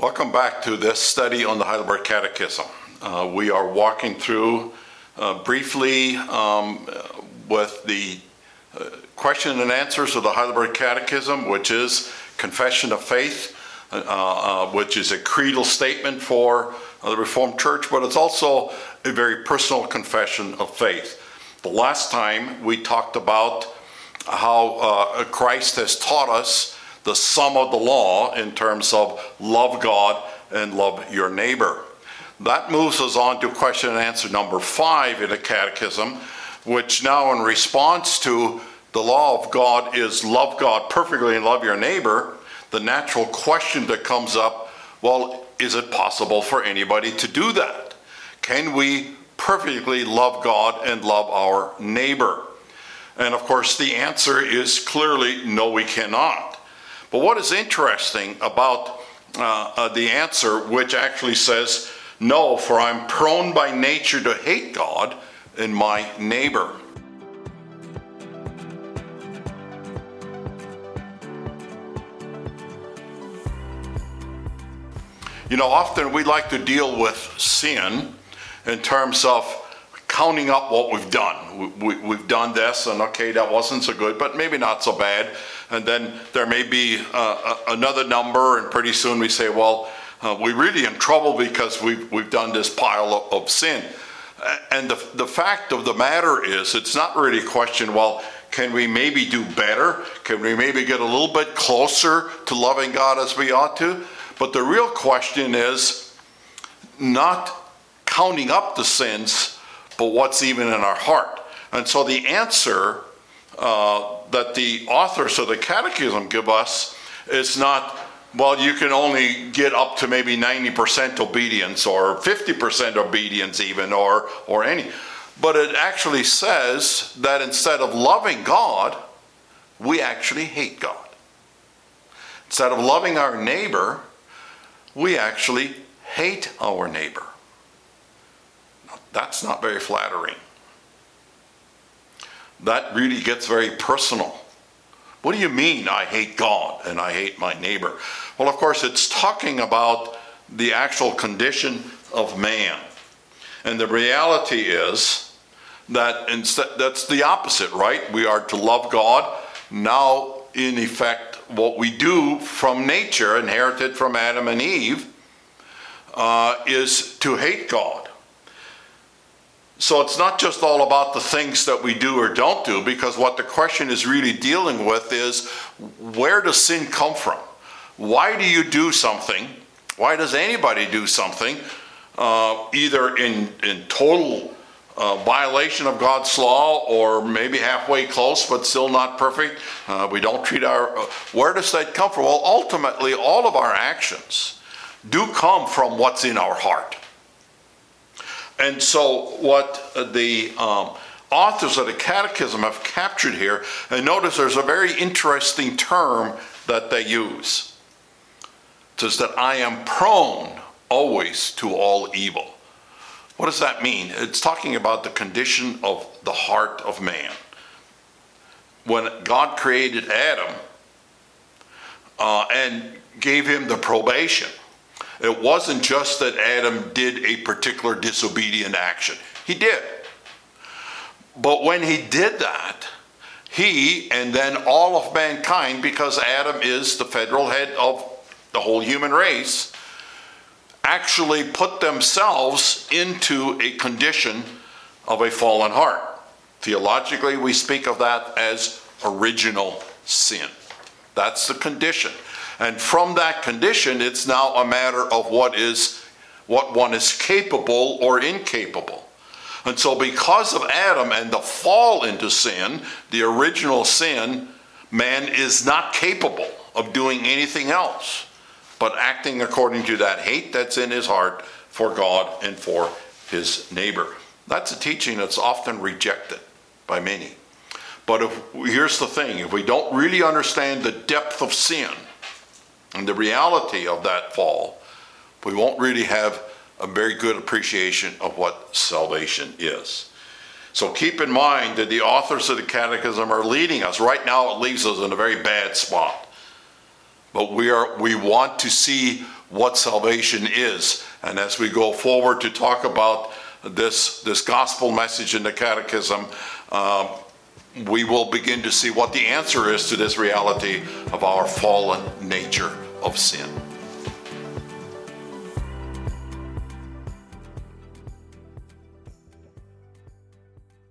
Welcome back to this study on the Heidelberg Catechism. Uh, we are walking through uh, briefly um, with the uh, question and answers of the Heidelberg Catechism, which is confession of faith, uh, uh, which is a creedal statement for the Reformed Church, but it's also a very personal confession of faith. The last time we talked about how uh, Christ has taught us the sum of the law in terms of love God and love your neighbor. That moves us on to question and answer number five in the Catechism, which now, in response to the law of God, is love God perfectly and love your neighbor. The natural question that comes up well, is it possible for anybody to do that? Can we perfectly love God and love our neighbor? And of course, the answer is clearly no, we cannot. But what is interesting about uh, uh, the answer, which actually says, No, for I'm prone by nature to hate God and my neighbor. You know, often we like to deal with sin in terms of counting up what we've done. We, have we, done this, and okay, that wasn't so good, but maybe not so bad and then there may be uh, another number, and pretty soon we say, well, uh, we're really in trouble because we've, we've done this pile of, of sin. And the, the fact of the matter is, it's not really a question, well, can we maybe do better? Can we maybe get a little bit closer to loving God as we ought to? But the real question is not counting up the sins, but what's even in our heart. And so the answer uh, that the authors of the Catechism give us is not, well, you can only get up to maybe 90% obedience or 50% obedience, even, or, or any. But it actually says that instead of loving God, we actually hate God. Instead of loving our neighbor, we actually hate our neighbor. That's not very flattering that really gets very personal. What do you mean I hate God and I hate my neighbor? Well, of course, it's talking about the actual condition of man. And the reality is that that's the opposite, right? We are to love God. Now, in effect, what we do from nature, inherited from Adam and Eve, uh, is to hate God. So it's not just all about the things that we do or don't do, because what the question is really dealing with is where does sin come from? Why do you do something? Why does anybody do something uh, either in, in total uh, violation of God's law or maybe halfway close but still not perfect? Uh, we don't treat our. Uh, where does that come from? Well, ultimately, all of our actions do come from what's in our heart. And so, what the um, authors of the Catechism have captured here, and notice there's a very interesting term that they use. It says that I am prone always to all evil. What does that mean? It's talking about the condition of the heart of man. When God created Adam uh, and gave him the probation, it wasn't just that Adam did a particular disobedient action, he did. But when he did that, he and then all of mankind, because Adam is the federal head of the whole human race, actually put themselves into a condition of a fallen heart. Theologically, we speak of that as original sin. That's the condition. And from that condition, it's now a matter of what is what one is capable or incapable. And so because of Adam and the fall into sin, the original sin, man is not capable of doing anything else but acting according to that hate that's in his heart for God and for his neighbor. That's a teaching that's often rejected by many. But if, here's the thing if we don't really understand the depth of sin, and the reality of that fall, we won't really have a very good appreciation of what salvation is. So keep in mind that the authors of the Catechism are leading us. Right now, it leaves us in a very bad spot. But we, are, we want to see what salvation is. And as we go forward to talk about this, this gospel message in the catechism, uh, we will begin to see what the answer is to this reality of our fallen nature of sin.